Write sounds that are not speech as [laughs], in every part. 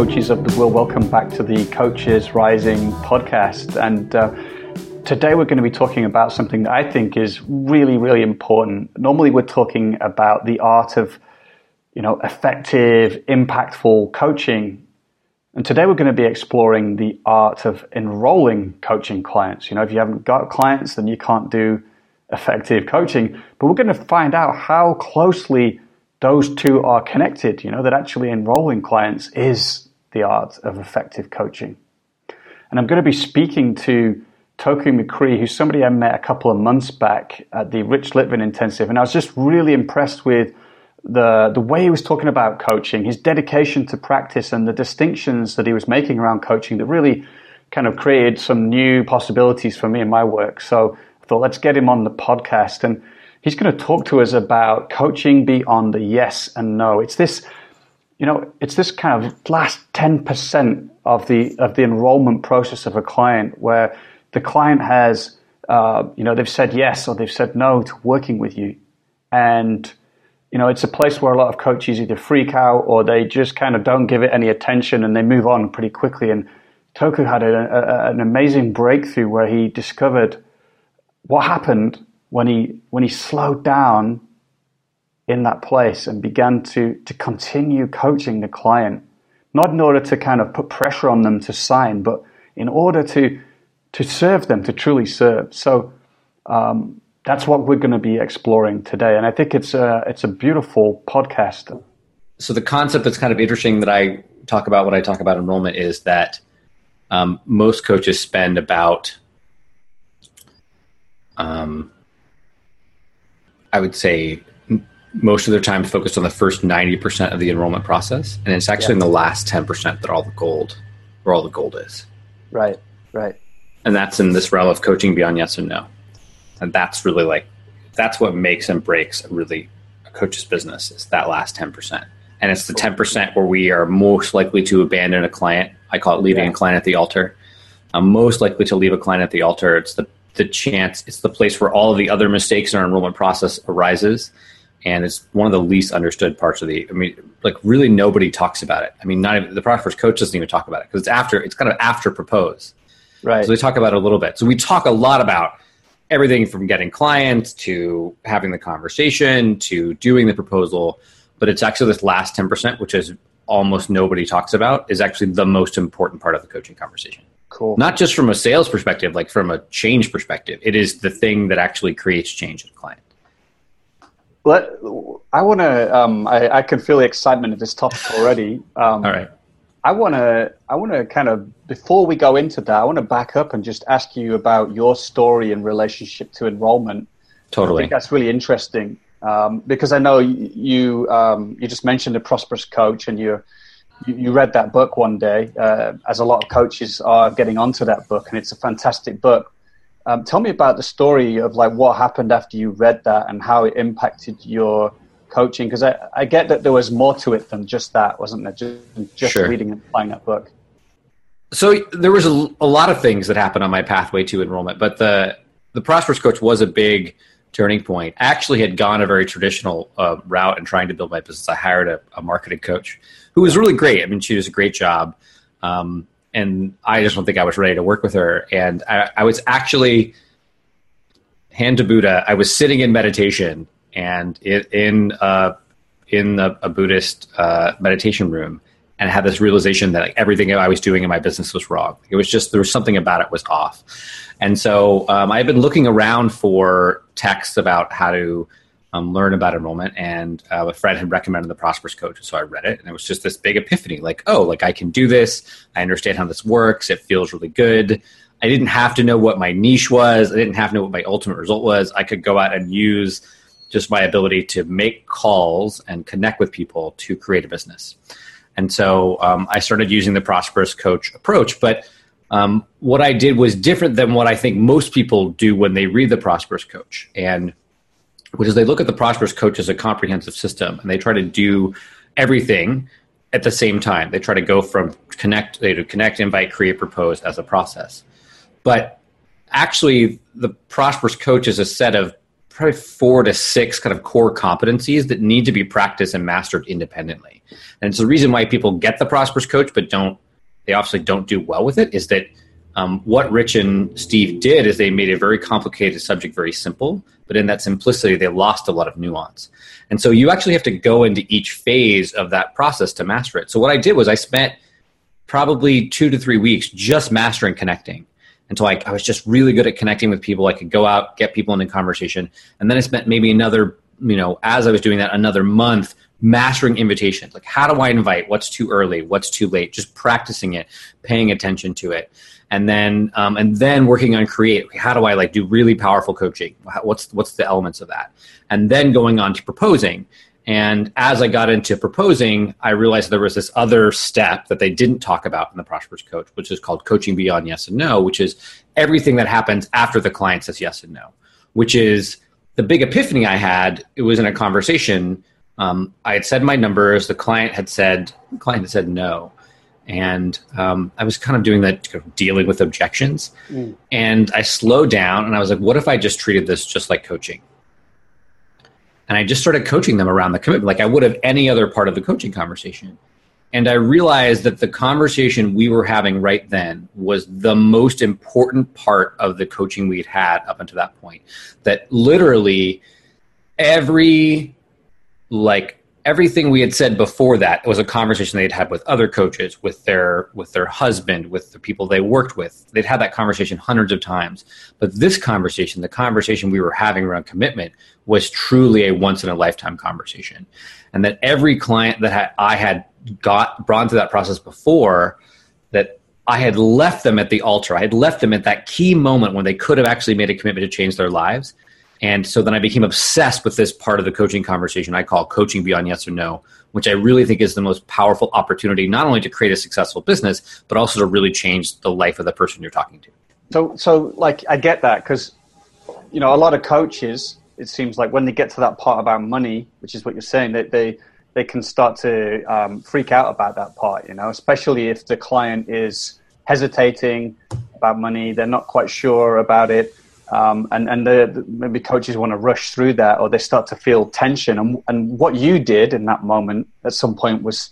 coaches of the world. Welcome back to the Coaches Rising podcast. And uh, today we're going to be talking about something that I think is really, really important. Normally, we're talking about the art of, you know, effective, impactful coaching. And today we're going to be exploring the art of enrolling coaching clients. You know, if you haven't got clients, then you can't do effective coaching. But we're going to find out how closely those two are connected, you know, that actually enrolling clients is the art of effective coaching. And I'm going to be speaking to Toku McCree, who's somebody I met a couple of months back at the Rich Litvin Intensive. And I was just really impressed with the, the way he was talking about coaching, his dedication to practice, and the distinctions that he was making around coaching that really kind of created some new possibilities for me in my work. So I thought, let's get him on the podcast. And he's going to talk to us about coaching beyond the yes and no. It's this, you know, it's this kind of last 10% of the, of the enrollment process of a client where the client has, uh, you know, they've said yes or they've said no to working with you. And, you know, it's a place where a lot of coaches either freak out or they just kind of don't give it any attention and they move on pretty quickly. And Toku had a, a, an amazing breakthrough where he discovered what happened when he when he slowed down in that place and began to to continue coaching the client, not in order to kind of put pressure on them to sign, but in order to to serve them, to truly serve. So um, that's what we're going to be exploring today, and I think it's a it's a beautiful podcast. So the concept that's kind of interesting that I talk about when I talk about enrollment is that um, most coaches spend about um, I would say most of their time focused on the first 90% of the enrollment process. And it's actually yeah. in the last 10% that all the gold, where all the gold is. Right, right. And that's in this realm of coaching beyond yes and no. And that's really like, that's what makes and breaks really a coach's business is that last 10%. And it's the 10% where we are most likely to abandon a client. I call it leaving yeah. a client at the altar. I'm most likely to leave a client at the altar. It's the the chance it's the place where all of the other mistakes in our enrollment process arises and it's one of the least understood parts of the i mean like really nobody talks about it i mean not even the first coach doesn't even talk about it because it's after it's kind of after propose right so they talk about it a little bit so we talk a lot about everything from getting clients to having the conversation to doing the proposal but it's actually this last 10% which is almost nobody talks about is actually the most important part of the coaching conversation Cool. Not just from a sales perspective, like from a change perspective. It is the thing that actually creates change in a client. Let, I want to. Um, I, I, can feel the excitement of this topic already. Um, All right. I want to. I want to kind of before we go into that, I want to back up and just ask you about your story in relationship to enrollment. Totally. I think that's really interesting um, because I know you. Um, you just mentioned a prosperous coach, and you're you, you read that book one day, uh, as a lot of coaches are getting onto that book, and it's a fantastic book. Um, tell me about the story of like what happened after you read that and how it impacted your coaching. Because I, I get that there was more to it than just that, wasn't there? Just, just sure. reading and applying that book. So there was a, a lot of things that happened on my pathway to enrollment, but the the prosperous coach was a big turning point. I actually had gone a very traditional uh, route in trying to build my business. I hired a, a, marketing coach who was really great. I mean, she does a great job. Um, and I just don't think I was ready to work with her. And I, I was actually, hand to Buddha, I was sitting in meditation and it, in, uh, in a, a Buddhist uh, meditation room and I had this realization that like, everything I was doing in my business was wrong. It was just there was something about it was off, and so um, I've been looking around for texts about how to um, learn about enrollment, and uh, a friend had recommended the Prosperous Coach, so I read it, and it was just this big epiphany, like, oh, like I can do this. I understand how this works. It feels really good. I didn't have to know what my niche was. I didn't have to know what my ultimate result was. I could go out and use just my ability to make calls and connect with people to create a business. And so um, I started using the Prosperous Coach approach. But um, what I did was different than what I think most people do when they read the Prosperous Coach. And which is they look at the Prosperous Coach as a comprehensive system and they try to do everything at the same time. They try to go from connect, they do connect, invite, create, propose as a process. But actually, the Prosperous Coach is a set of probably four to six kind of core competencies that need to be practiced and mastered independently. And it's the reason why people get the prosperous coach, but don't they obviously don't do well with it. Is that um, what Rich and Steve did is they made a very complicated subject very simple, but in that simplicity, they lost a lot of nuance. And so you actually have to go into each phase of that process to master it. So what I did was I spent probably two to three weeks just mastering connecting until I, I was just really good at connecting with people. I could go out, get people into conversation. And then I spent maybe another, you know, as I was doing that, another month mastering invitations. Like, how do I invite? What's too early? What's too late? Just practicing it, paying attention to it and then um, and then working on create how do i like do really powerful coaching? What's what's the elements of that? And then going on to proposing. And as i got into proposing i realized there was this other step that they didn't talk about in the prosperous coach which is called coaching beyond yes and no which is everything that happens after the client says yes and no which is the big epiphany i had it was in a conversation um, i had said my numbers the client had said the client had said no and um, I was kind of doing that, kind of dealing with objections. Mm. And I slowed down, and I was like, "What if I just treated this just like coaching?" And I just started coaching them around the commitment, like I would have any other part of the coaching conversation. And I realized that the conversation we were having right then was the most important part of the coaching we'd had up until that point. That literally every like everything we had said before that was a conversation they'd had with other coaches with their with their husband with the people they worked with they'd had that conversation hundreds of times but this conversation the conversation we were having around commitment was truly a once in a lifetime conversation and that every client that i had got brought through that process before that I had left them at the altar. I had left them at that key moment when they could have actually made a commitment to change their lives. And so then I became obsessed with this part of the coaching conversation I call coaching beyond yes or no, which I really think is the most powerful opportunity, not only to create a successful business, but also to really change the life of the person you're talking to. So, so like, I get that because, you know, a lot of coaches, it seems like when they get to that part about money, which is what you're saying, that they, they can start to um, freak out about that part, you know, especially if the client is hesitating about money, they're not quite sure about it um, and and the, maybe coaches want to rush through that, or they start to feel tension. And and what you did in that moment at some point was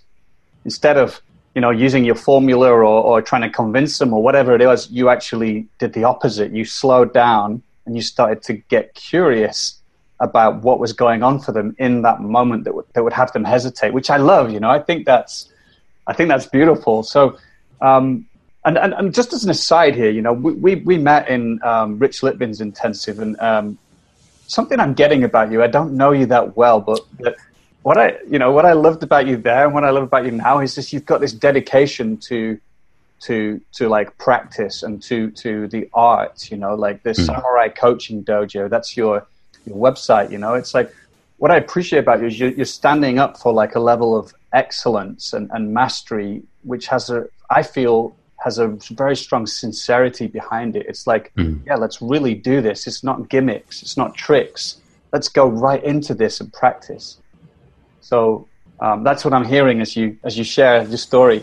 instead of you know using your formula or, or trying to convince them or whatever it was, you actually did the opposite. You slowed down and you started to get curious about what was going on for them in that moment that would that would have them hesitate, which I love. You know, I think that's I think that's beautiful. So. Um, and, and, and just as an aside here, you know, we, we, we met in um, Rich Litvin's intensive, and um, something I'm getting about you, I don't know you that well, but, but what I, you know, what I loved about you there and what I love about you now is just you've got this dedication to, to, to like practice and to, to the art, you know, like the mm. Samurai Coaching Dojo. That's your, your website, you know. It's like what I appreciate about you is you're, you're standing up for like a level of excellence and, and mastery, which has a, I feel has a very strong sincerity behind it. It's like, mm. yeah, let's really do this. It's not gimmicks. It's not tricks. Let's go right into this and practice. So um, that's what I'm hearing as you as you share your story.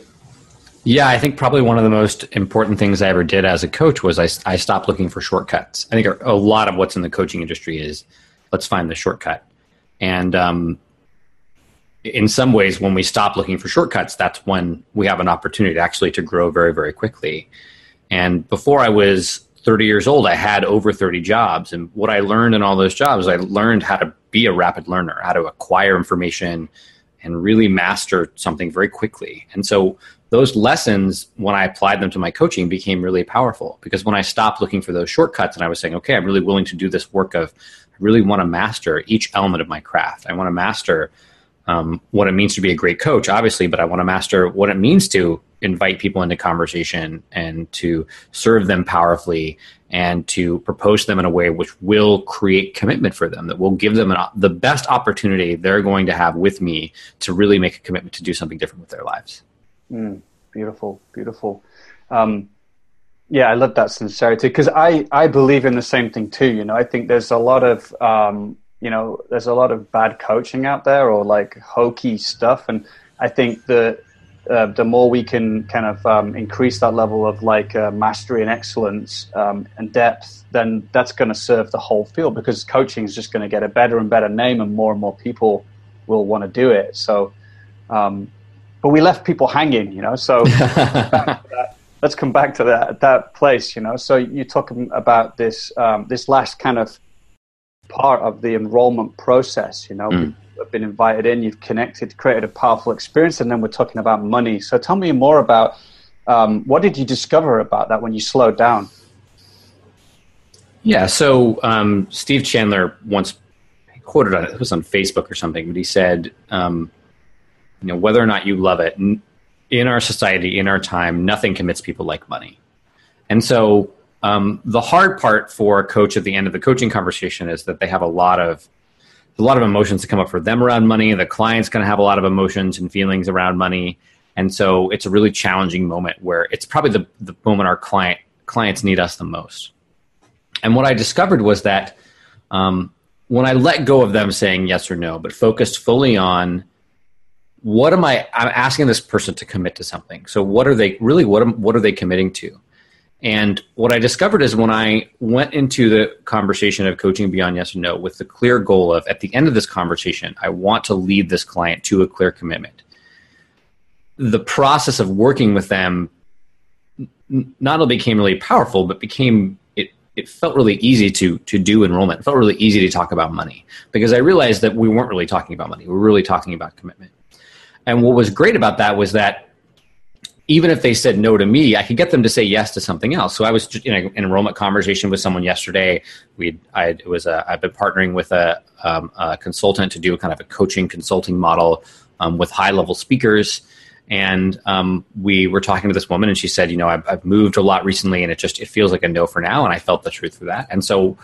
Yeah, I think probably one of the most important things I ever did as a coach was I, I stopped looking for shortcuts. I think a lot of what's in the coaching industry is let's find the shortcut. And um, in some ways, when we stop looking for shortcuts, that's when we have an opportunity actually to grow very, very quickly. And before I was 30 years old, I had over 30 jobs. And what I learned in all those jobs, I learned how to be a rapid learner, how to acquire information and really master something very quickly. And so those lessons, when I applied them to my coaching, became really powerful because when I stopped looking for those shortcuts and I was saying, okay, I'm really willing to do this work of, I really want to master each element of my craft. I want to master um, what it means to be a great coach, obviously, but I want to master what it means to invite people into conversation and to serve them powerfully and to propose to them in a way which will create commitment for them, that will give them an, the best opportunity they're going to have with me to really make a commitment to do something different with their lives. Mm, beautiful, beautiful. Um, yeah, I love that sincerity because I, I believe in the same thing too. You know, I think there's a lot of um, you know, there's a lot of bad coaching out there or like hokey stuff. And I think that uh, the more we can kind of um, increase that level of like uh, mastery and excellence um, and depth, then that's going to serve the whole field because coaching is just going to get a better and better name, and more and more people will want to do it. So, um, but we left people hanging, you know. So [laughs] let's come back to that that place, you know. So you talk about this um, this last kind of part of the enrollment process, you know. Mm have been invited in, you've connected, created a powerful experience, and then we're talking about money. So tell me more about um, what did you discover about that when you slowed down? Yeah, so um, Steve Chandler once quoted on it, it was on Facebook or something, but he said, um, you know, whether or not you love it, in our society, in our time, nothing commits people like money. And so um, the hard part for a coach at the end of the coaching conversation is that they have a lot of a lot of emotions to come up for them around money. The client's going to have a lot of emotions and feelings around money. And so it's a really challenging moment where it's probably the, the moment our client clients need us the most. And what I discovered was that um, when I let go of them saying yes or no, but focused fully on what am I, I'm asking this person to commit to something. So what are they really, what, am, what are they committing to? And what I discovered is when I went into the conversation of coaching beyond yes or no with the clear goal of at the end of this conversation, I want to lead this client to a clear commitment. The process of working with them not only became really powerful, but became it it felt really easy to to do enrollment. It felt really easy to talk about money because I realized that we weren't really talking about money. We were really talking about commitment. And what was great about that was that even if they said no to me, I could get them to say yes to something else. So I was in an enrollment conversation with someone yesterday. We I was a, I've been partnering with a, um, a, consultant to do kind of a coaching consulting model um, with high level speakers. And um, we were talking to this woman, and she said, "You know, I've, I've moved a lot recently, and it just it feels like a no for now." And I felt the truth for that. And so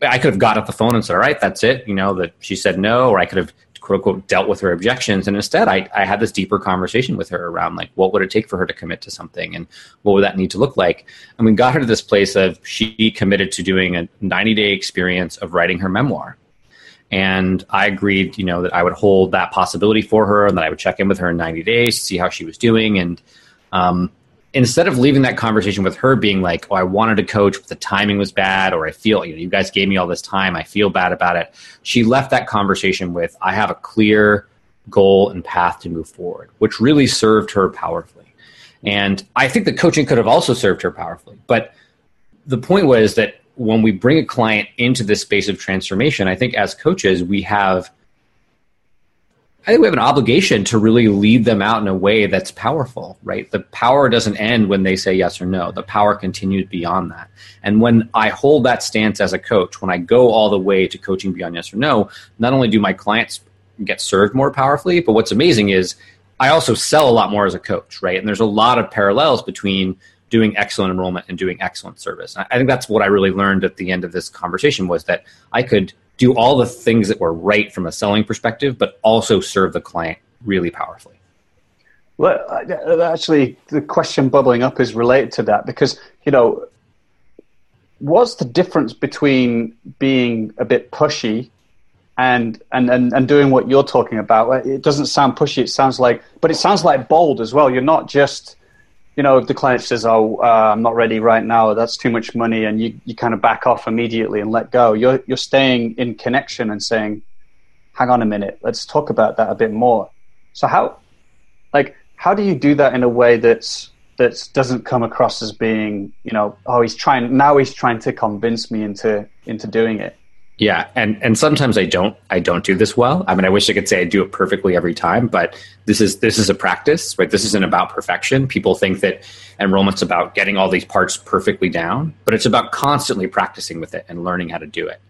I could have got off the phone and said, "All right, that's it." You know that she said no, or I could have quote unquote dealt with her objections. And instead I, I had this deeper conversation with her around like what would it take for her to commit to something and what would that need to look like? And we got her to this place of she committed to doing a 90 day experience of writing her memoir. And i agreed you know that i would hold that possibility for her and that i would check in with her in 90 days to see how she was doing. And um, instead of leaving that conversation with her being like, oh, I wanted to coach, but the timing was bad, or I feel, you know, you guys gave me all this time, I feel bad about it. She left that conversation with, I have a clear goal and path to move forward, which really served her powerfully. And I think the coaching could have also served her powerfully. But the point was that when we bring a client into this space of transformation, I think as coaches, we have I think we have an obligation to really lead them out in a way that's powerful, right? The power doesn't end when they say yes or no. The power continues beyond that. And when I hold that stance as a coach, when I go all the way to coaching beyond yes or no, not only do my clients get served more powerfully, but what's amazing is I also sell a lot more as a coach, right? And there's a lot of parallels between doing excellent enrollment and doing excellent service. I think that's what I really learned at the end of this conversation was that I could – do all the things that were right from a selling perspective, but also serve the client really powerfully? Well, actually, the question bubbling up is related to that because, you know, what's the difference between being a bit pushy and, and, and, and doing what you're talking about? It doesn't sound pushy, it sounds like, but it sounds like bold as well. You're not just you know, if the client says, "Oh, uh, I'm not ready right now. That's too much money," and you, you kind of back off immediately and let go, you're you're staying in connection and saying, "Hang on a minute, let's talk about that a bit more." So how, like, how do you do that in a way that's that doesn't come across as being, you know, oh, he's trying now he's trying to convince me into into doing it. Yeah, and and sometimes I don't I don't do this well. I mean, I wish I could say I do it perfectly every time, but this is this is a practice, right? This isn't about perfection. People think that enrollment's about getting all these parts perfectly down, but it's about constantly practicing with it and learning how to do it.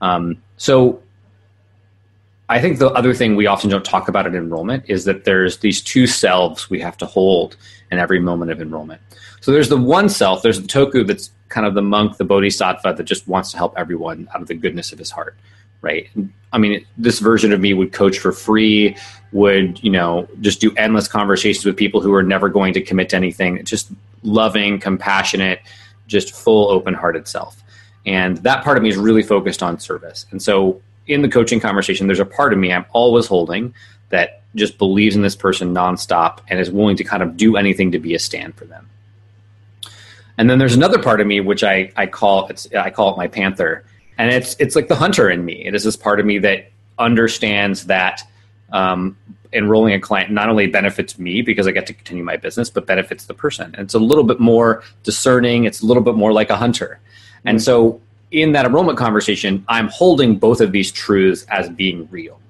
Um, so, I think the other thing we often don't talk about in enrollment is that there's these two selves we have to hold in every moment of enrollment. So there's the one self, there's the toku that's kind of the monk, the bodhisattva that just wants to help everyone out of the goodness of his heart, right? I mean, this version of me would coach for free, would, you know, just do endless conversations with people who are never going to commit to anything, just loving, compassionate, just full open hearted self. And that part of me is really focused on service. And so in the coaching conversation, there's a part of me I'm always holding that just believes in this person nonstop and is willing to kind of do anything to be a stand for them. And then there's another part of me which I, I call it's I call it my panther, and it's it's like the hunter in me. It is this part of me that understands that um, enrolling a client not only benefits me because I get to continue my business, but benefits the person. And it's a little bit more discerning. It's a little bit more like a hunter. And mm-hmm. so in that enrollment conversation, I'm holding both of these truths as being real.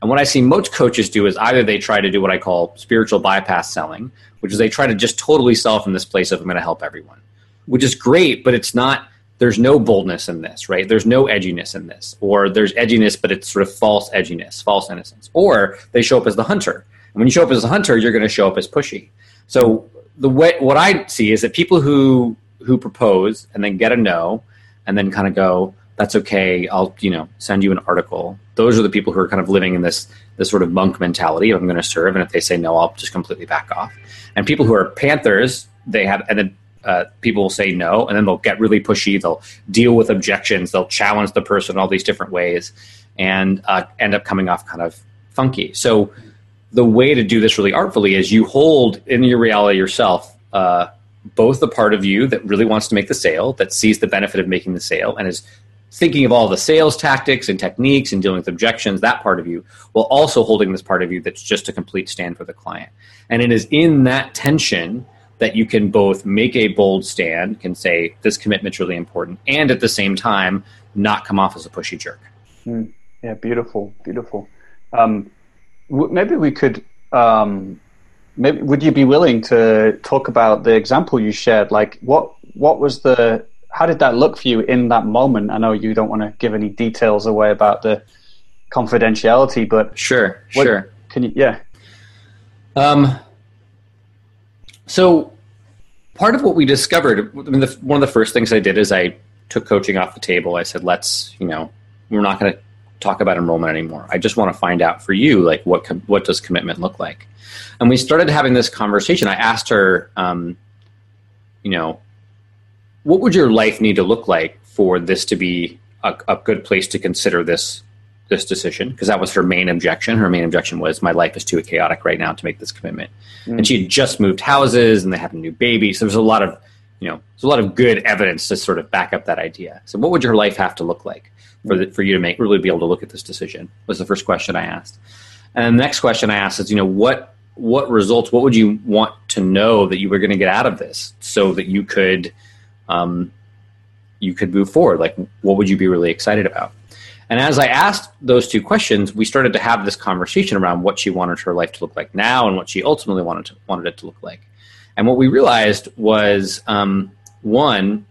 And what I see most coaches do is either they try to do what I call spiritual bypass selling, which is they try to just totally sell from this place of I'm going to help everyone, which is great, but it's not. There's no boldness in this, right? There's no edginess in this, or there's edginess, but it's sort of false edginess, false innocence. Or they show up as the hunter, and when you show up as a hunter, you're going to show up as pushy. So the way what I see is that people who who propose and then get a no, and then kind of go, that's okay. I'll you know send you an article. Those are the people who are kind of living in this this sort of monk mentality. I'm going to serve, and if they say no, I'll just completely back off. And people who are panthers, they have, and then uh, people will say no, and then they'll get really pushy. They'll deal with objections. They'll challenge the person all these different ways, and uh, end up coming off kind of funky. So the way to do this really artfully is you hold in your reality yourself. Uh, both the part of you that really wants to make the sale, that sees the benefit of making the sale, and is thinking of all the sales tactics and techniques and dealing with objections, that part of you, while also holding this part of you that's just a complete stand for the client. And it is in that tension that you can both make a bold stand, can say this commitment's really important, and at the same time not come off as a pushy jerk. Mm, yeah, beautiful, beautiful. Um, w- maybe we could. Um, maybe would you be willing to talk about the example you shared? Like, what what was the how did that look for you in that moment? I know you don't want to give any details away about the confidentiality, but sure, what, sure. Can you? Yeah. Um. So, part of what we discovered, I mean, the, one of the first things I did is I took coaching off the table. I said, "Let's, you know, we're not going to talk about enrollment anymore. I just want to find out for you, like, what com- what does commitment look like?" And we started having this conversation. I asked her, um, you know, what would your life need to look like for this to be a, a good place to consider this this decision? Because that was her main objection. Her main objection was my life is too chaotic right now to make this commitment. Mm. And she had just moved houses and they had a new baby, so there's a lot of you know there's a lot of good evidence to sort of back up that idea. So what would your life have to look like for the, for you to make really be able to look at this decision? Was the first question I asked. And the next question I asked is, you know, what what results, what would you want to know that you were going to get out of this so that you could um, you could move forward? Like, what would you be really excited about? And as I asked those two questions, we started to have this conversation around what she wanted her life to look like now and what she ultimately wanted to, wanted it to look like. And what we realized was um, one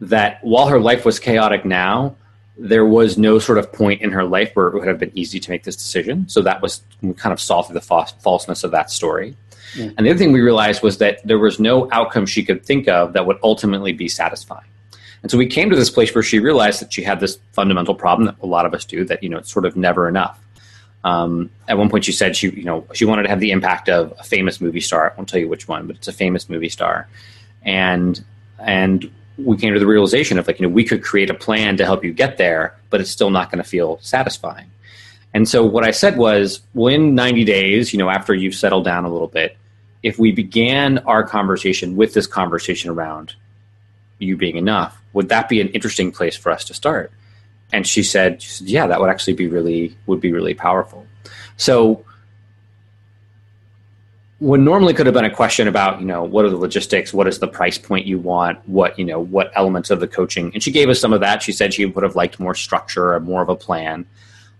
that while her life was chaotic now, there was no sort of point in her life where it would have been easy to make this decision. So that was kind of solved the false, falseness of that story. Mm. And the other thing we realized was that there was no outcome she could think of that would ultimately be satisfying. And so we came to this place where she realized that she had this fundamental problem that a lot of us do that, you know, it's sort of never enough. Um, at one point she said she, you know, she wanted to have the impact of a famous movie star. I won't tell you which one, but it's a famous movie star. And, and we came to the realization of like, you know, we could create a plan to help you get there, but it's still not going to feel satisfying. And so what I said was, well, in 90 days, you know, after you've settled down a little bit, if we began our conversation with this conversation around you being enough, would that be an interesting place for us to start? And she said, she said, yeah, that would actually be really would be really powerful. So what normally could have been a question about, you know, what are the logistics, what is the price point you want, what, you know, what elements of the coaching, and she gave us some of that. She said she would have liked more structure or more of a plan.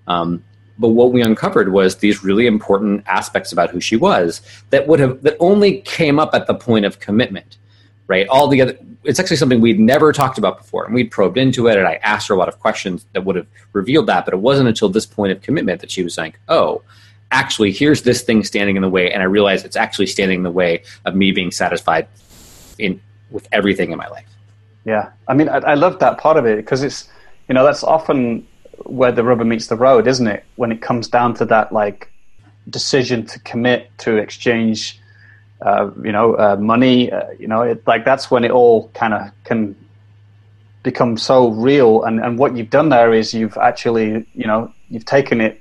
Um, but what we uncovered was these really important aspects about who she was that would have that only came up at the point of commitment right? All the other it's actually something we'd never talked about before and we'd probed into it and i asked her a lot of questions that would have revealed that but it wasn't until this point of commitment that she was like oh actually here's this thing standing in the way and i realized it's actually standing in the way of me being satisfied in with everything in my life. Yeah. I mean i, I love that part of it because it's you know that's often where the rubber meets the road, isn't it? When it comes down to that like decision to commit to exchange, uh, you know, uh, money. Uh, you know, it, like that's when it all kind of can become so real. And, and what you've done there is you've actually, you know, you've taken it,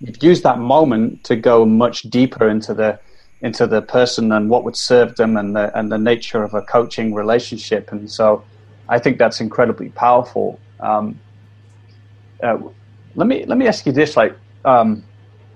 you've used that moment to go much deeper into the into the person and what would serve them and the and the nature of a coaching relationship. And so, I think that's incredibly powerful. Um, uh, let me let me ask you this: like, um,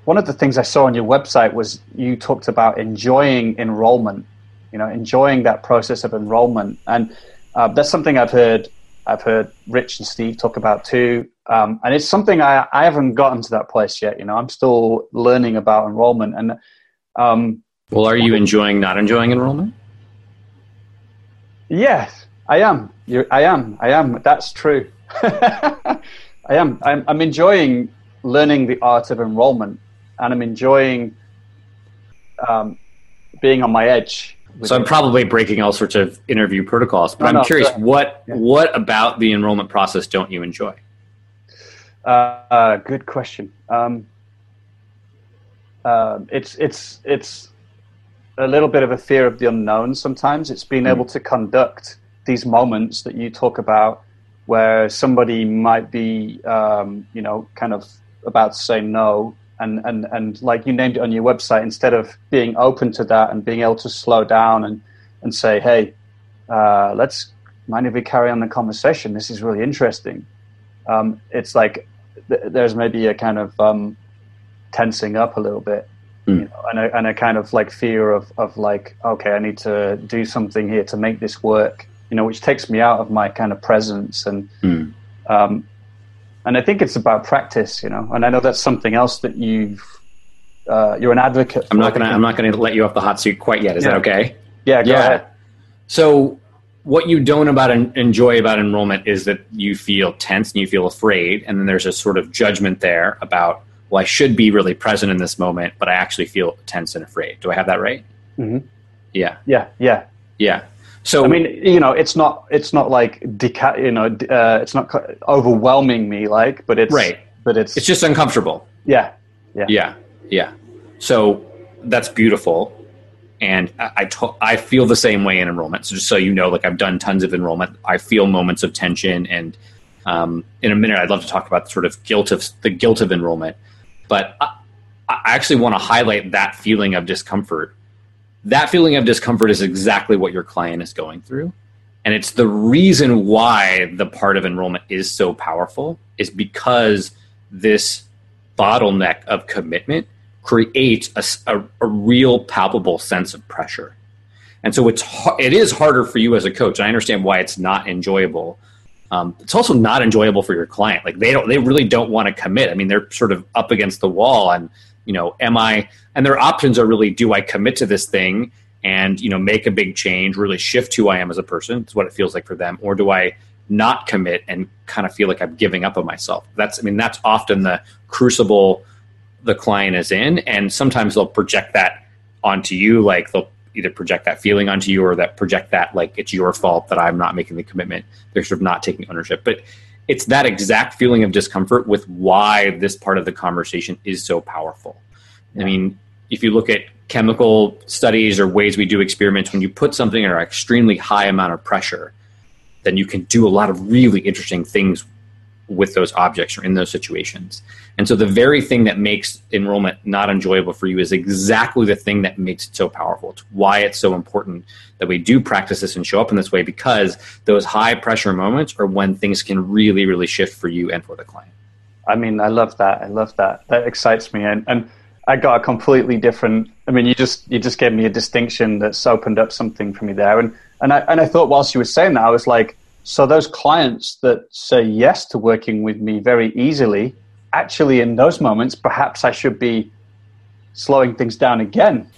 one of the things I saw on your website was you talked about enjoying enrollment. You know, enjoying that process of enrollment, and uh, that's something I've heard I've heard Rich and Steve talk about too. Um, and it's something I, I haven't gotten to that place yet. You know, I'm still learning about enrollment. And um, well, are you enjoying not enjoying enrollment? Yes, I am. You're, I am. I am. That's true. [laughs] I am. I'm, I'm enjoying learning the art of enrollment, and I'm enjoying um, being on my edge so I'm probably breaking all sorts of interview protocols, but no, I'm no, curious what yeah. what about the enrollment process don't you enjoy? Uh, uh, good question. Um, uh, it's it's it's a little bit of a fear of the unknown. Sometimes it's being mm. able to conduct these moments that you talk about, where somebody might be, um, you know, kind of about to say no, and, and, and like you named it on your website, instead of being open to that and being able to slow down and, and say, hey, uh, let's mind if we carry on the conversation? This is really interesting. Um, it's like th- there's maybe a kind of um, tensing up a little bit. Mm. You know, and, a, and a kind of like fear of, of like, okay, I need to do something here to make this work, you know, which takes me out of my kind of presence. And mm. um, and I think it's about practice, you know. And I know that's something else that you've uh, you're an advocate. I'm not gonna I'm not gonna let you off the hot seat quite yet. Is yeah. that okay? Yeah, yeah. Ahead. So what you don't about and enjoy about enrollment is that you feel tense and you feel afraid, and then there's a sort of judgment there about well, I should be really present in this moment, but I actually feel tense and afraid. Do I have that right? Mm-hmm. Yeah. Yeah. Yeah. Yeah. So I mean, you know, it's not it's not like deca- you know, uh, it's not overwhelming me like, but it's right. But it's it's just uncomfortable. Yeah, yeah, yeah, yeah. So that's beautiful, and I I, to- I feel the same way in enrollment. So just so you know, like I've done tons of enrollment. I feel moments of tension, and um, in a minute, I'd love to talk about sort of guilt of the guilt of enrollment. But I, I actually want to highlight that feeling of discomfort that feeling of discomfort is exactly what your client is going through. And it's the reason why the part of enrollment is so powerful is because this bottleneck of commitment creates a, a, a real palpable sense of pressure. And so it's it is harder for you as a coach. I understand why it's not enjoyable. Um, it's also not enjoyable for your client. Like they don't, they really don't want to commit. I mean, they're sort of up against the wall, and you know, am I, and their options are really, do I commit to this thing and, you know, make a big change, really shift who I am as a person? It's what it feels like for them. Or do I not commit and kind of feel like I'm giving up on myself? That's, I mean, that's often the crucible the client is in. And sometimes they'll project that onto you. Like they'll either project that feeling onto you or that project that like it's your fault that I'm not making the commitment. They're sort of not taking ownership. But it's that exact feeling of discomfort with why this part of the conversation is so powerful. I mean, if you look at chemical studies or ways we do experiments, when you put something under an extremely high amount of pressure, then you can do a lot of really interesting things with those objects or in those situations. And so the very thing that makes enrollment not enjoyable for you is exactly the thing that makes it so powerful. It's why it's so important that we do practice this and show up in this way because those high pressure moments are when things can really, really shift for you and for the client. I mean, I love that. I love that. That excites me. And, and I got a completely different. I mean, you just you just gave me a distinction that's opened up something for me there. And and I and I thought whilst you were saying that, I was like, so those clients that say yes to working with me very easily, actually in those moments, perhaps I should be slowing things down again.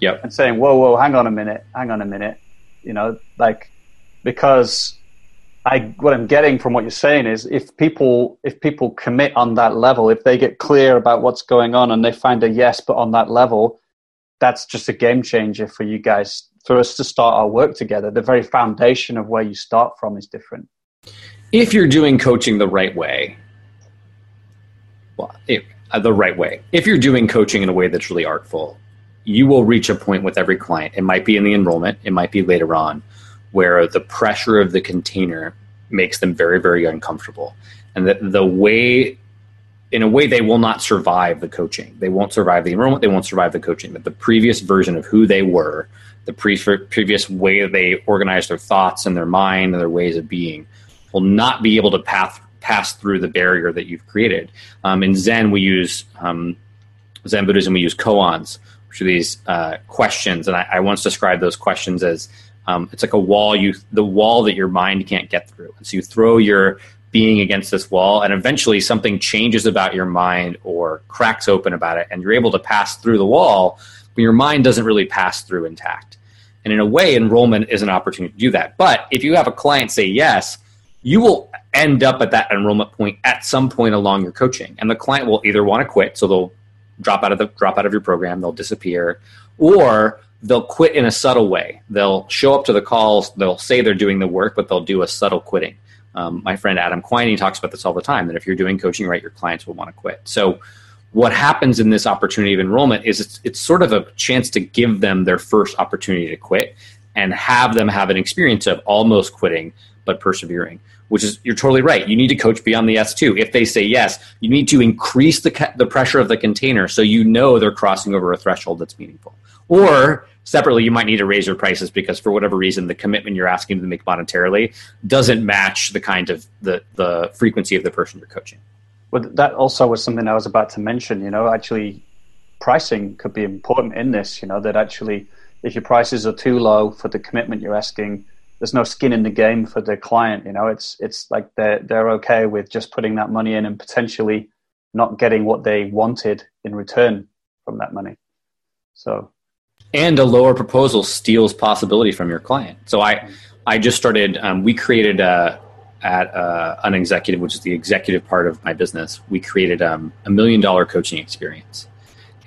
Yep. And saying, whoa, whoa, hang on a minute, hang on a minute. You know, like because I what I'm getting from what you're saying is if people if people commit on that level, if they get clear about what's going on and they find a yes, but on that level, that's just a game changer for you guys for us to start our work together. The very foundation of where you start from is different. If you're doing coaching the right way, well, if, uh, the right way. If you're doing coaching in a way that's really artful, you will reach a point with every client. It might be in the enrollment, it might be later on, where the pressure of the container makes them very, very uncomfortable. And that the way, in a way, they will not survive the coaching. They won't survive the enrollment. They won't survive the coaching. That the previous version of who they were, the pre- previous way they organized their thoughts and their mind and their ways of being, will not be able to pass pass through the barrier that you've created. Um, in Zen, we use um, Zen Buddhism. We use koans, which are these uh, questions, and I, I once described those questions as um, it's like a wall you the wall that your mind can't get through. And so you throw your being against this wall, and eventually something changes about your mind or cracks open about it, and you're able to pass through the wall, but your mind doesn't really pass through intact. And in a way, enrollment is an opportunity to do that. But if you have a client say yes, you will end up at that enrollment point at some point along your coaching, and the client will either want to quit, so they'll drop out of the drop out of your program, they'll disappear, or they'll quit in a subtle way. They'll show up to the calls, they'll say they're doing the work, but they'll do a subtle quitting. Um, my friend Adam Quiney talks about this all the time that if you're doing coaching right, your clients will want to quit. So, what happens in this opportunity of enrollment is it's, it's sort of a chance to give them their first opportunity to quit and have them have an experience of almost quitting but persevering which is you're totally right. You need to coach beyond the S2. If they say yes, you need to increase the, the pressure of the container so you know they're crossing over a threshold that's meaningful. Or separately, you might need to raise your prices because for whatever reason, the commitment you're asking them to make monetarily doesn't match the kind of the, the frequency of the person you're coaching. Well, that also was something I was about to mention. You know, actually, pricing could be important in this. You know, that actually, if your prices are too low for the commitment you're asking, there's no skin in the game for the client. You know, it's it's like they're they're okay with just putting that money in and potentially not getting what they wanted in return from that money. So, and a lower proposal steals possibility from your client. So I I just started. Um, we created a, at uh, an executive, which is the executive part of my business. We created um, a million dollar coaching experience.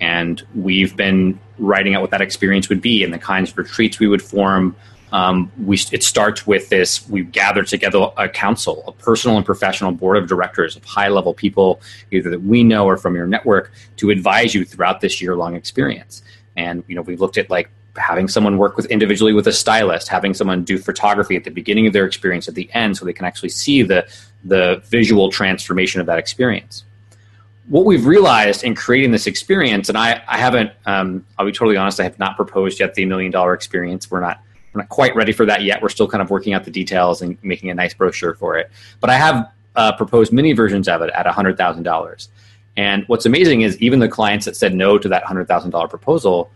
And we've been writing out what that experience would be and the kinds of retreats we would form, um, we, it starts with this we gather together a council, a personal and professional board of directors of high level people, either that we know or from your network, to advise you throughout this year long experience. And you know, we've looked at like having someone work with individually with a stylist, having someone do photography at the beginning of their experience, at the end, so they can actually see the the visual transformation of that experience. What we've realized in creating this experience, and I, I haven't, um, I'll be totally honest, I have not proposed yet the million dollar experience. We're not we're not quite ready for that yet. We're still kind of working out the details and making a nice brochure for it. But I have uh, proposed mini versions of it at $100,000. And what's amazing is even the clients that said no to that $100,000 proposal,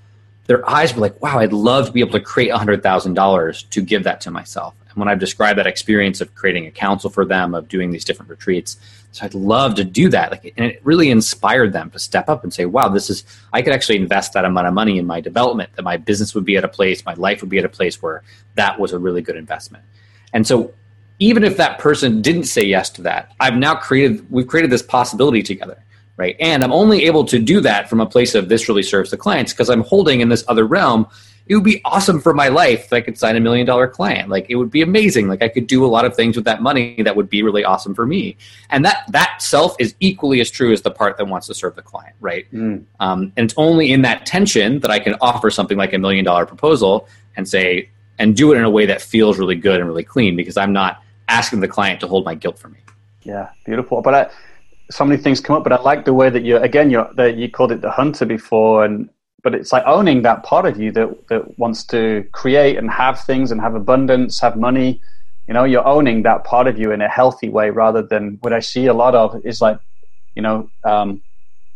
their eyes were like, wow, I'd love to be able to create $100,000 to give that to myself. And when I've described that experience of creating a council for them, of doing these different retreats, so I'd love to do that. Like, and it really inspired them to step up and say, "Wow, this is I could actually invest that amount of money in my development. That my business would be at a place, my life would be at a place where that was a really good investment." And so, even if that person didn't say yes to that, I've now created we've created this possibility together, right? And I'm only able to do that from a place of this really serves the clients because I'm holding in this other realm it would be awesome for my life if I could sign a million dollar client. Like it would be amazing. Like I could do a lot of things with that money that would be really awesome for me. And that that self is equally as true as the part that wants to serve the client, right? Mm. Um, and it's only in that tension that I can offer something like a million dollar proposal and say and do it in a way that feels really good and really clean because I'm not asking the client to hold my guilt for me. Yeah, beautiful. But I, so many things come up, but I like the way that you again you that you called it the hunter before, and but it's like owning that part of you that that wants to create and have things and have abundance, have money. You know, you're owning that part of you in a healthy way rather than what I see a lot of is like, you know, um,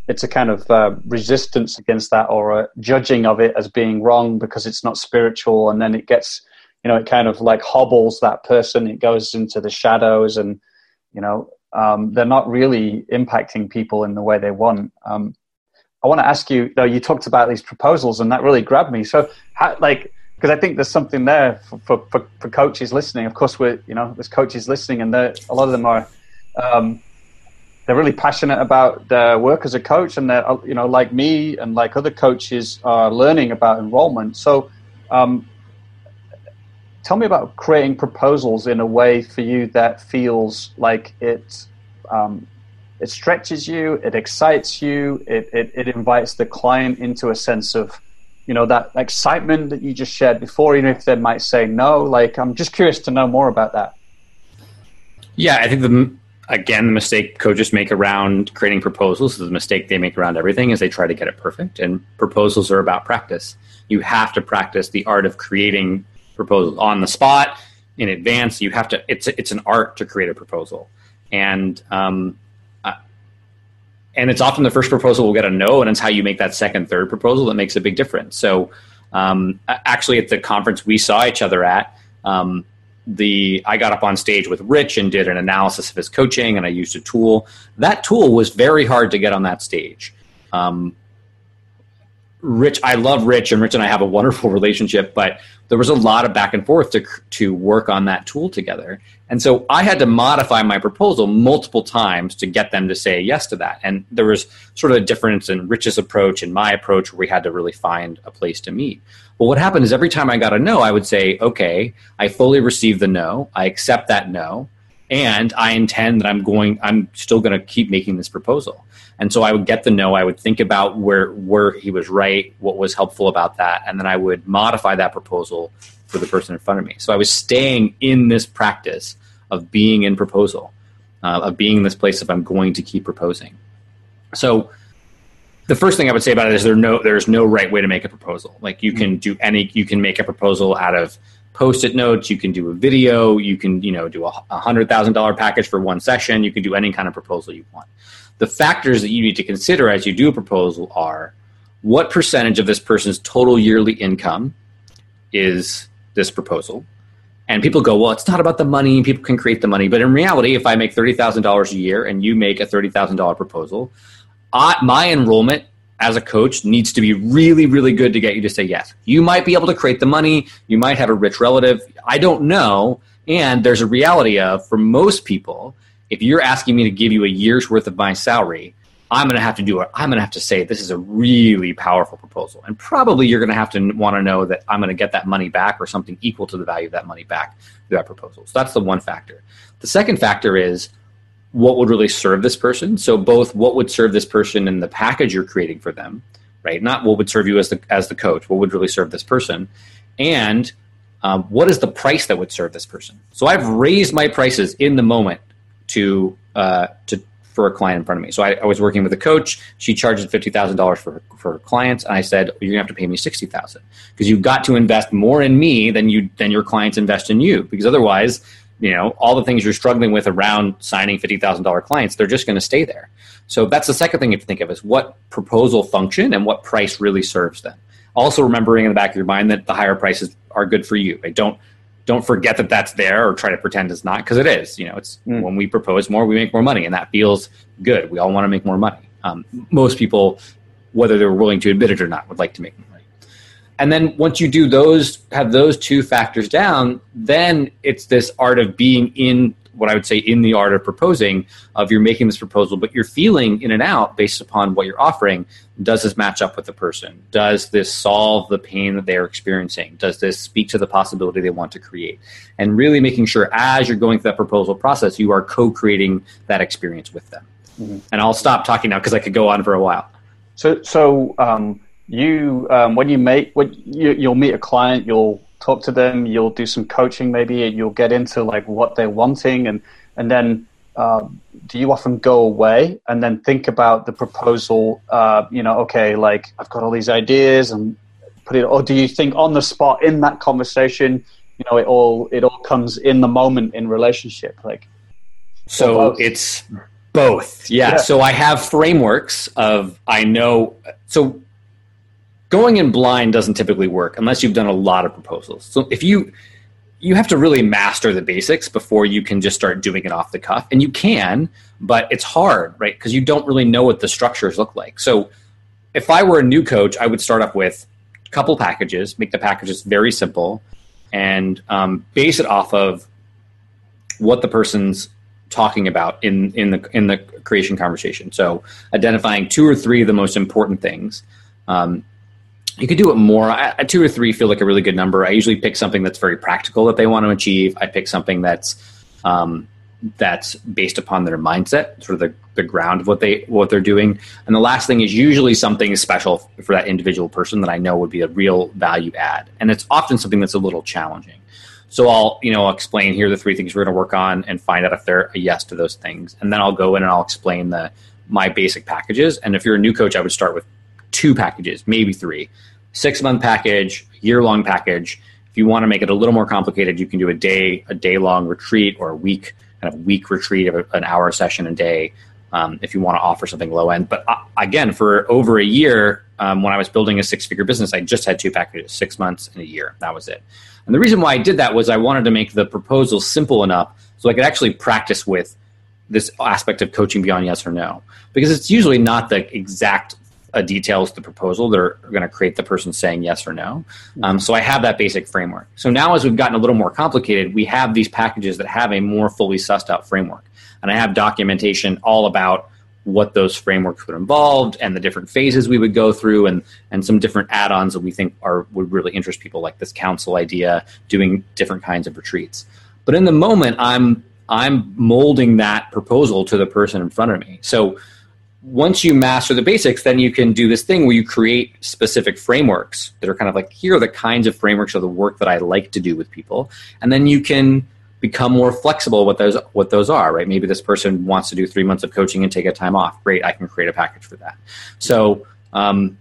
it's a kind of uh, resistance against that or a judging of it as being wrong because it's not spiritual, and then it gets, you know, it kind of like hobbles that person. It goes into the shadows, and you know, um, they're not really impacting people in the way they want. Um, I want to ask you, though, you talked about these proposals, and that really grabbed me. So, how, like, because I think there's something there for, for, for, for, coaches listening. Of course, we're, you know, there's coaches listening, and a lot of them are, um, they're really passionate about their work as a coach, and they're, you know, like me and like other coaches are learning about enrollment. So, um, tell me about creating proposals in a way for you that feels like it um, it stretches you, it excites you, it, it, it invites the client into a sense of, you know, that excitement that you just shared before, even if they might say no. Like, I'm just curious to know more about that. Yeah, I think the again the mistake coaches make around creating proposals, is the mistake they make around everything is they try to get it perfect. And proposals are about practice. You have to practice the art of creating proposals on the spot in advance. You have to. It's it's an art to create a proposal, and um, and it's often the first proposal will get a no, and it's how you make that second, third proposal that makes a big difference. So um, actually, at the conference we saw each other at. Um, the I got up on stage with Rich and did an analysis of his coaching, and I used a tool. That tool was very hard to get on that stage. Um, Rich, I love Rich, and Rich and I have a wonderful relationship, but there was a lot of back and forth to to work on that tool together. And so I had to modify my proposal multiple times to get them to say yes to that. And there was sort of a difference in Rich's approach and my approach where we had to really find a place to meet. Well, what happened is every time I got a no, I would say, okay, I fully receive the no. I accept that no. And I intend that I'm going, I'm still going to keep making this proposal. And so I would get the no. I would think about where, where he was right, what was helpful about that. And then I would modify that proposal for the person in front of me. So I was staying in this practice of being in proposal, uh, of being in this place if I'm going to keep proposing. So the first thing I would say about it is there no there's no right way to make a proposal. Like you can do any you can make a proposal out of post-it notes. You can do a video. You can you know do a hundred thousand dollar package for one session. You can do any kind of proposal you want. The factors that you need to consider as you do a proposal are what percentage of this person's total yearly income is this proposal. And people go, well, it's not about the money. People can create the money. But in reality, if I make $30,000 a year and you make a $30,000 proposal, I, my enrollment as a coach needs to be really, really good to get you to say yes. You might be able to create the money. You might have a rich relative. I don't know. And there's a reality of, for most people, if you're asking me to give you a year's worth of my salary, I'm going to have to do it. I'm going to have to say this is a really powerful proposal. And probably you're going to have to want to know that I'm going to get that money back or something equal to the value of that money back through that proposal. So that's the one factor. The second factor is what would really serve this person. So both what would serve this person in the package you're creating for them, right? Not what would serve you as the as the coach. What would really serve this person, and um, what is the price that would serve this person? So I've raised my prices in the moment to uh, to for a client in front of me. So I, I was working with a coach. She charges fifty thousand dollars for for her clients, and I said you're gonna have to pay me sixty thousand because you've got to invest more in me than you than your clients invest in you because otherwise you know all the things you're struggling with around signing $50000 clients they're just going to stay there so that's the second thing you have to think of is what proposal function and what price really serves them also remembering in the back of your mind that the higher prices are good for you right? don't don't forget that that's there or try to pretend it's not because it is you know it's mm. when we propose more we make more money and that feels good we all want to make more money um, most people whether they're willing to admit it or not would like to make more money. and then once you do those have those two factors down then it's this art of being in what i would say in the art of proposing of you're making this proposal but you're feeling in and out based upon what you're offering. Does this match up with the person? Does this solve the pain that they're experiencing? Does this speak to the possibility they want to create? And really making sure as you're going through that proposal process you are co-creating that experience with them. Mm-hmm. and i'll stop talking now because i could go on for a while. So so um you um, when you make when you, you'll meet a client you'll talk to them you'll do some coaching maybe and you'll get into like what they're wanting and and then uh, do you often go away and then think about the proposal uh, you know okay like i've got all these ideas and put it or do you think on the spot in that conversation you know it all it all comes in the moment in relationship like so it's both yeah. yeah so i have frameworks of i know so going in blind doesn't typically work unless you've done a lot of proposals. So if you you have to really master the basics before you can just start doing it off the cuff. And you can, but it's hard, right? Because you don't really know what the structures look like. So if I were a new coach, I would start off with a couple packages, make the packages very simple, and um, base it off of what the person's talking about in in the in the creation conversation. So identifying two or three of the most important things. Um, you could do it more. I, two or three feel like a really good number. I usually pick something that's very practical that they want to achieve. I pick something that's um, that's based upon their mindset, sort of the, the ground of what they what they're doing. And the last thing is usually something special for that individual person that I know would be a real value add. And it's often something that's a little challenging. So I'll, you know, I'll explain here the three things we're going to work on and find out if they're a yes to those things. And then I'll go in and I'll explain the my basic packages. And if you're a new coach, I would start with two packages, maybe three. Six month package, year long package. If you want to make it a little more complicated, you can do a day, a day long retreat or a week, kind of week retreat of an hour session a day. Um, if you want to offer something low end. But uh, again, for over a year, um, when I was building a six figure business, I just had two packages, six months and a year. That was it. And the reason why I did that was I wanted to make the proposal simple enough so I could actually practice with this aspect of coaching beyond yes or no. Because it's usually not the exact uh, details the proposal that are going to create the person saying yes or no. Um, so I have that basic framework. So now, as we've gotten a little more complicated, we have these packages that have a more fully sussed out framework. And I have documentation all about what those frameworks would involve and the different phases we would go through and and some different add-ons that we think are would really interest people like this council idea doing different kinds of retreats but in the moment i'm i'm molding that proposal to the person in front of me so once you master the basics, then you can do this thing where you create specific frameworks that are kind of like here are the kinds of frameworks of the work that I like to do with people, and then you can become more flexible what those what those are. Right? Maybe this person wants to do three months of coaching and take a time off. Great, I can create a package for that. So um,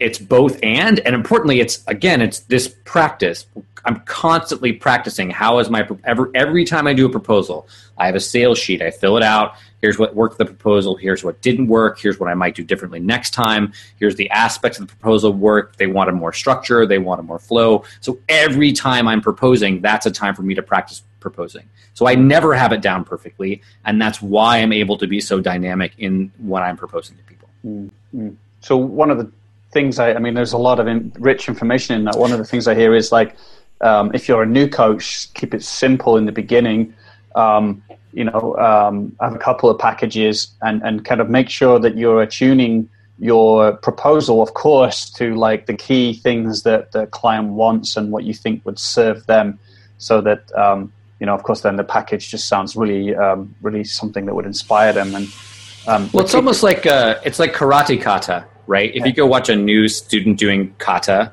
it's both and, and importantly, it's again, it's this practice. I'm constantly practicing. How is my every every time I do a proposal, I have a sales sheet. I fill it out Here's what worked the proposal. Here's what didn't work. Here's what I might do differently next time. Here's the aspects of the proposal work. They wanted more structure. They wanted more flow. So every time I'm proposing, that's a time for me to practice proposing. So I never have it down perfectly, and that's why I'm able to be so dynamic in when I'm proposing to people. Mm-hmm. So one of the things I, I mean, there's a lot of in, rich information in that. One of the things I hear is like, um, if you're a new coach, keep it simple in the beginning. Um, you know, um, have a couple of packages and, and kind of make sure that you're attuning your proposal, of course, to like the key things that the client wants and what you think would serve them so that, um, you know, of course, then the package just sounds really, um, really something that would inspire them. And um, well, it's almost like uh, it's like karate kata, right? If you go watch a new student doing kata,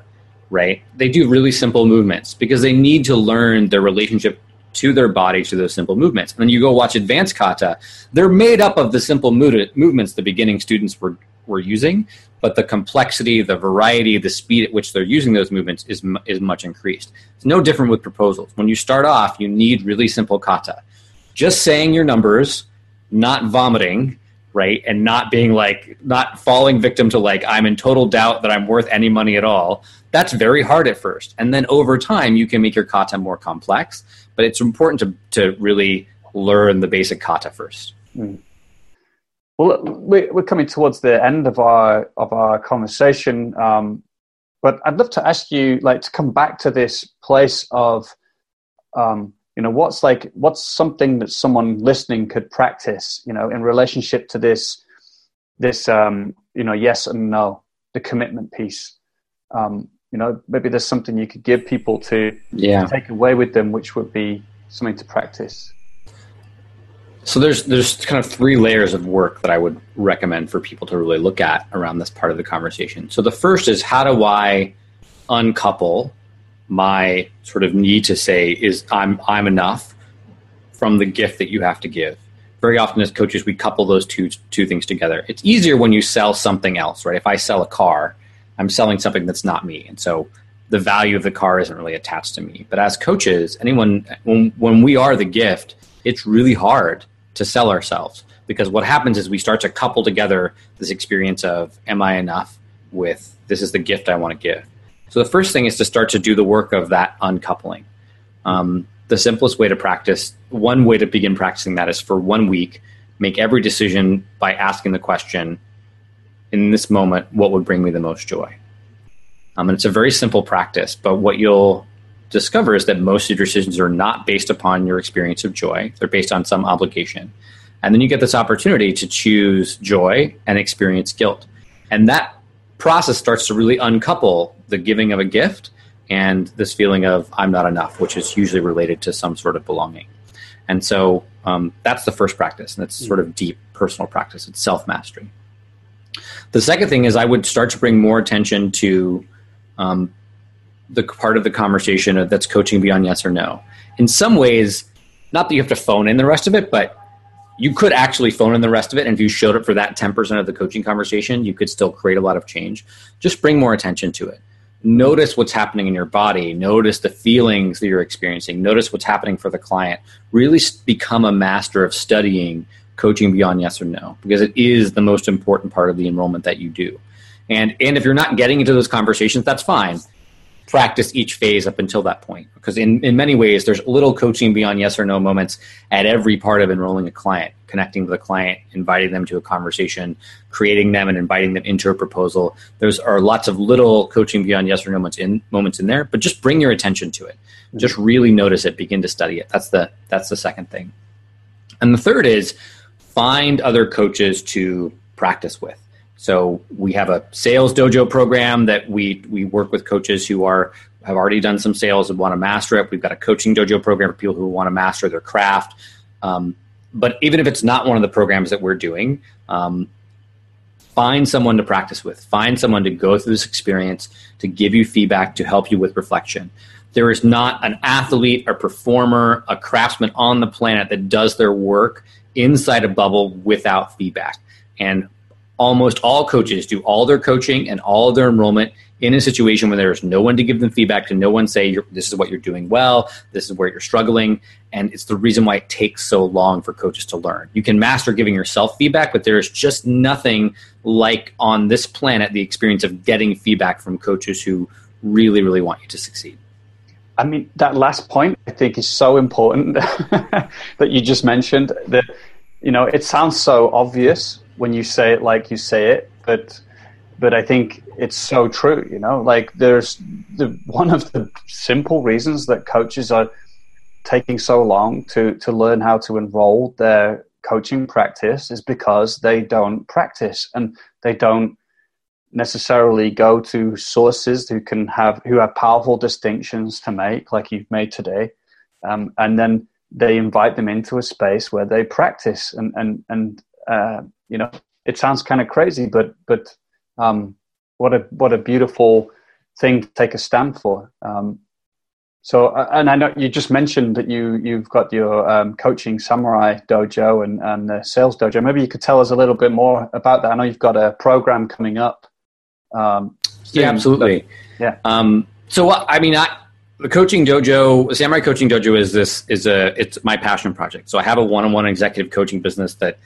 right, they do really simple movements because they need to learn their relationship to their body to those simple movements. And then you go watch advanced kata, they're made up of the simple movements the beginning students were, were using, but the complexity, the variety, the speed at which they're using those movements is, is much increased. It's no different with proposals. When you start off, you need really simple kata. Just saying your numbers, not vomiting, right? And not being like, not falling victim to like, I'm in total doubt that I'm worth any money at all. That's very hard at first. And then over time, you can make your kata more complex but it's important to, to really learn the basic kata first. Mm. Well, we're coming towards the end of our of our conversation, um, but I'd love to ask you, like, to come back to this place of, um, you know, what's like, what's something that someone listening could practice, you know, in relationship to this, this, um, you know, yes and no, the commitment piece. Um, you know maybe there's something you could give people to, yeah. to take away with them which would be something to practice so there's there's kind of three layers of work that I would recommend for people to really look at around this part of the conversation. So the first is how do I uncouple my sort of need to say is I'm I'm enough from the gift that you have to give. Very often as coaches we couple those two two things together. It's easier when you sell something else, right? If I sell a car, I'm selling something that's not me. And so the value of the car isn't really attached to me. But as coaches, anyone when when we are the gift, it's really hard to sell ourselves because what happens is we start to couple together this experience of am I enough with this is the gift I want to give. So the first thing is to start to do the work of that uncoupling. Um, the simplest way to practice, one way to begin practicing that is for one week, make every decision by asking the question, in this moment, what would bring me the most joy? Um, and it's a very simple practice, but what you'll discover is that most of your decisions are not based upon your experience of joy, they're based on some obligation. And then you get this opportunity to choose joy and experience guilt. And that process starts to really uncouple the giving of a gift and this feeling of I'm not enough, which is usually related to some sort of belonging. And so um, that's the first practice, and it's sort of deep personal practice. It's self mastery. The second thing is I would start to bring more attention to um, the part of the conversation that's coaching beyond yes or no. in some ways, not that you have to phone in the rest of it, but you could actually phone in the rest of it. And if you showed up for that 10% of the coaching conversation, you could still create a lot of change. Just bring more attention to it. Notice what's happening in your body. Notice the feelings that you're experiencing. Notice what's happening for the client. Really become a master of studying coaching beyond yes or no because it is the most important part of the enrollment that you do. And, and if you're not getting into those conversations, that's fine practice each phase up until that point. Because in, in many ways, there's little coaching beyond yes or no moments at every part of enrolling a client, connecting with a client, inviting them to a conversation, creating them and inviting them into a proposal. There's are lots of little coaching beyond yes or no moments in moments in there, but just bring your attention to it. Mm-hmm. Just really notice it, begin to study it. That's the that's the second thing. And the third is find other coaches to practice with. So we have a sales dojo program that we we work with coaches who are have already done some sales and want to master it. We've got a coaching dojo program for people who want to master their craft. Um, but even if it's not one of the programs that we're doing, um, find someone to practice with. Find someone to go through this experience to give you feedback to help you with reflection. There is not an athlete, a performer, a craftsman on the planet that does their work inside a bubble without feedback. And almost all coaches do all their coaching and all their enrollment in a situation where there's no one to give them feedback, to no one say this is what you're doing well, this is where you're struggling, and it's the reason why it takes so long for coaches to learn. You can master giving yourself feedback, but there's just nothing like on this planet the experience of getting feedback from coaches who really, really want you to succeed. I mean, that last point I think is so important [laughs] that you just mentioned. That you know, it sounds so obvious, when you say it like you say it, but but I think it's so true. You know, like there's the one of the simple reasons that coaches are taking so long to to learn how to enroll their coaching practice is because they don't practice and they don't necessarily go to sources who can have who have powerful distinctions to make like you've made today um, and then they invite them into a space where they practice and and and uh, you know, it sounds kind of crazy, but but um, what a what a beautiful thing to take a stand for. Um, so, uh, and I know you just mentioned that you you've got your um, coaching samurai dojo and and the sales dojo. Maybe you could tell us a little bit more about that. I know you've got a program coming up. Um, yeah, absolutely. But, yeah. Um, so, I mean, I the coaching dojo, Samurai Coaching Dojo is this is a it's my passion project. So I have a one-on-one executive coaching business that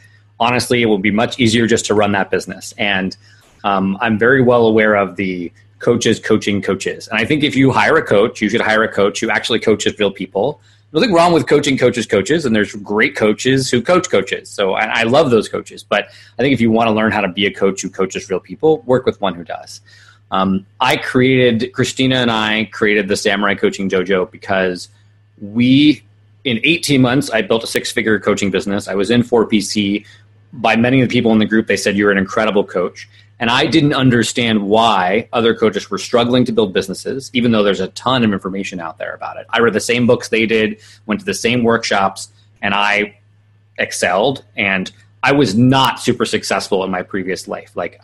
honestly, it will be much easier just to run that business. And um, I'm very well aware of the coaches coaching coaches. And I think if you hire a coach, you should hire a coach who actually coaches real people. Nothing wrong with coaching coaches coaches, and there's great coaches who coach coaches. So I, I love those coaches. But I think if you want to learn how to be a coach who coaches real people, work with one who does. Um, I created, Christina and I created the Samurai Coaching Dojo because we, in 18 months, I built a six figure coaching business. I was in 4PC by many of the people in the group, they said you're an incredible coach. And I didn't understand why other coaches were struggling to build businesses, even though there's a ton of information out there about it. I read the same books they did, went to the same workshops, and I excelled. And I was not super successful in my previous life. Like,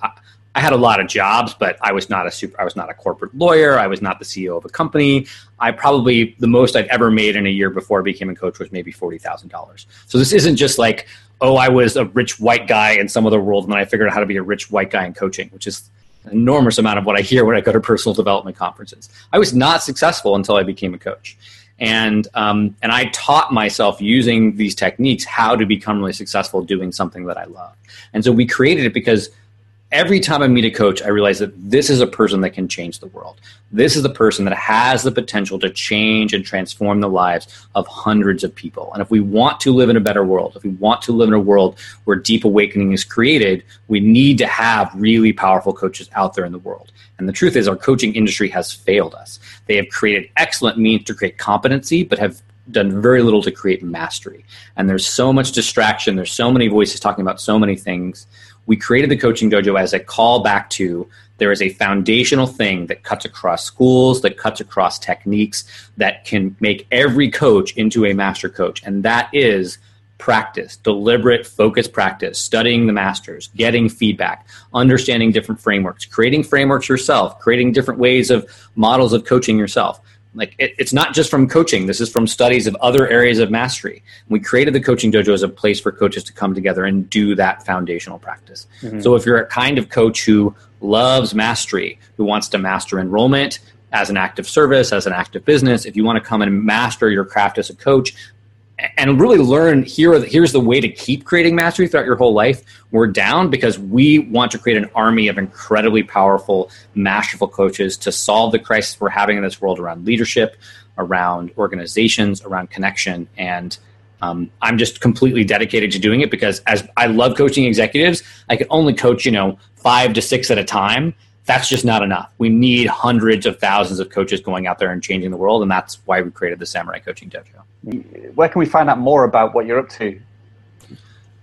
I had a lot of jobs, but I was not a super. I was not a corporate lawyer. I was not the CEO of a company. I probably the most I'd ever made in a year before I became a coach was maybe forty thousand dollars. So this isn't just like oh, I was a rich white guy in some other world, and then I figured out how to be a rich white guy in coaching, which is an enormous amount of what I hear when I go to personal development conferences. I was not successful until I became a coach. And, um, and I taught myself using these techniques how to become really successful doing something that I love. And so we created it because every time I meet a coach, I realize that this is a person that can change the world. This is a person that has the potential to change and transform the lives of hundreds of people. And if we want to live in a better world, if we want to live in a world where deep awakening is created, we need to have really powerful coaches out there in the world. And the truth is, our coaching industry has failed us. They have created excellent means to create competency, but have done very little to create mastery. And there's so much distraction, there's so many voices talking about so many things we created the coaching dojo as a call back to there is a foundational thing that cuts across schools, that cuts across techniques, that can make every coach into a master coach. And that is practice, deliberate, focused practice, studying the masters, getting feedback, understanding different frameworks, creating frameworks yourself, creating different ways of models of coaching yourself. Like it, it's not just from coaching. This is from studies of other areas of mastery. We created the coaching dojo as a place for coaches to come together and do that foundational practice. Mm-hmm. So if you're a kind of coach who loves mastery, who wants to master enrollment as an active service, as an active business, if you want to come and master your craft as a coach, and really learn here here's the way to keep creating mastery throughout your whole life we're down because we want to create an army of incredibly powerful masterful coaches to solve the crisis we're having in this world around leadership around organizations around connection and um, i'm just completely dedicated to doing it because as i love coaching executives i can only coach you know five to six at a time that's just not enough. We need hundreds of thousands of coaches going out there and changing the world, and that's why we created the Samurai Coaching Dojo. Where can we find out more about what you're up to?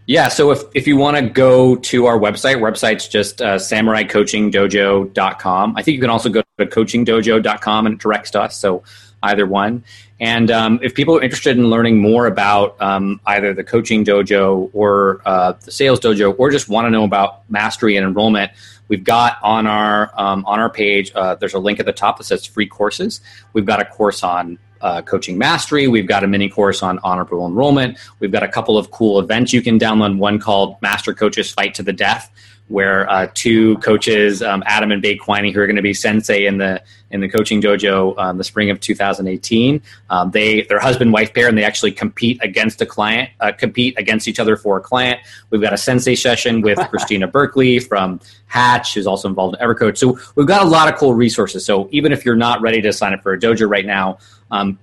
Yeah, so if, if you want to go to our website, website's just uh, samuraicoachingdojo.com. I think you can also go to coachingdojo.com and it directs to us, so either one. And um, if people are interested in learning more about um, either the coaching dojo or uh, the sales dojo, or just want to know about mastery and enrollment, We've got on our um, on our page. Uh, there's a link at the top that says free courses. We've got a course on uh, coaching mastery. We've got a mini course on honorable enrollment. We've got a couple of cool events you can download. One called Master Coaches Fight to the Death, where uh, two coaches, um, Adam and Bay Quiney, who are going to be sensei in the in the coaching dojo um, the spring of 2018. Um, they they're husband wife pair, and they actually compete against a client, uh, compete against each other for a client. We've got a sensei session with [laughs] Christina Berkley from Hatch, who's also involved in Evercoach. So we've got a lot of cool resources. So even if you're not ready to sign up for a dojo right now. Um,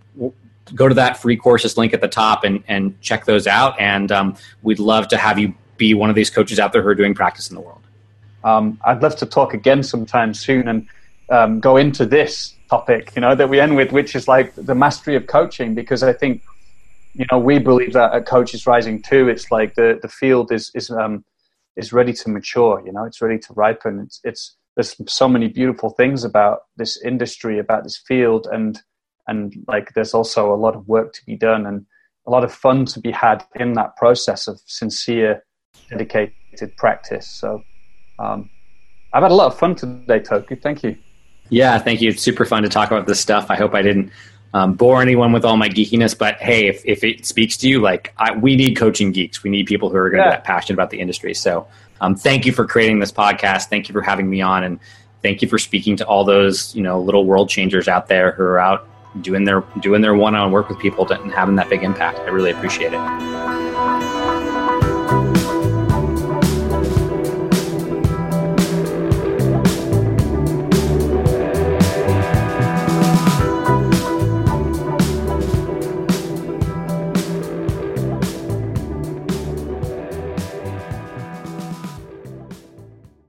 go to that free courses link at the top and, and check those out. And um, we'd love to have you be one of these coaches out there who are doing practice in the world. Um, I'd love to talk again sometime soon and um, go into this topic, you know, that we end with, which is like the mastery of coaching, because I think, you know, we believe that a coach is Rising too. It's like the the field is is um, is ready to mature. You know, it's ready to ripen. It's it's there's so many beautiful things about this industry, about this field, and and like there's also a lot of work to be done and a lot of fun to be had in that process of sincere dedicated practice. So um, I've had a lot of fun today, Toku. Thank you. Yeah, thank you. It's super fun to talk about this stuff. I hope I didn't um, bore anyone with all my geekiness, but hey, if, if it speaks to you, like I, we need coaching geeks. We need people who are going to yeah. be passionate about the industry. So um, thank you for creating this podcast. Thank you for having me on, and thank you for speaking to all those you know little world changers out there who are out doing their doing their one-on work with people and having that big impact. I really appreciate it.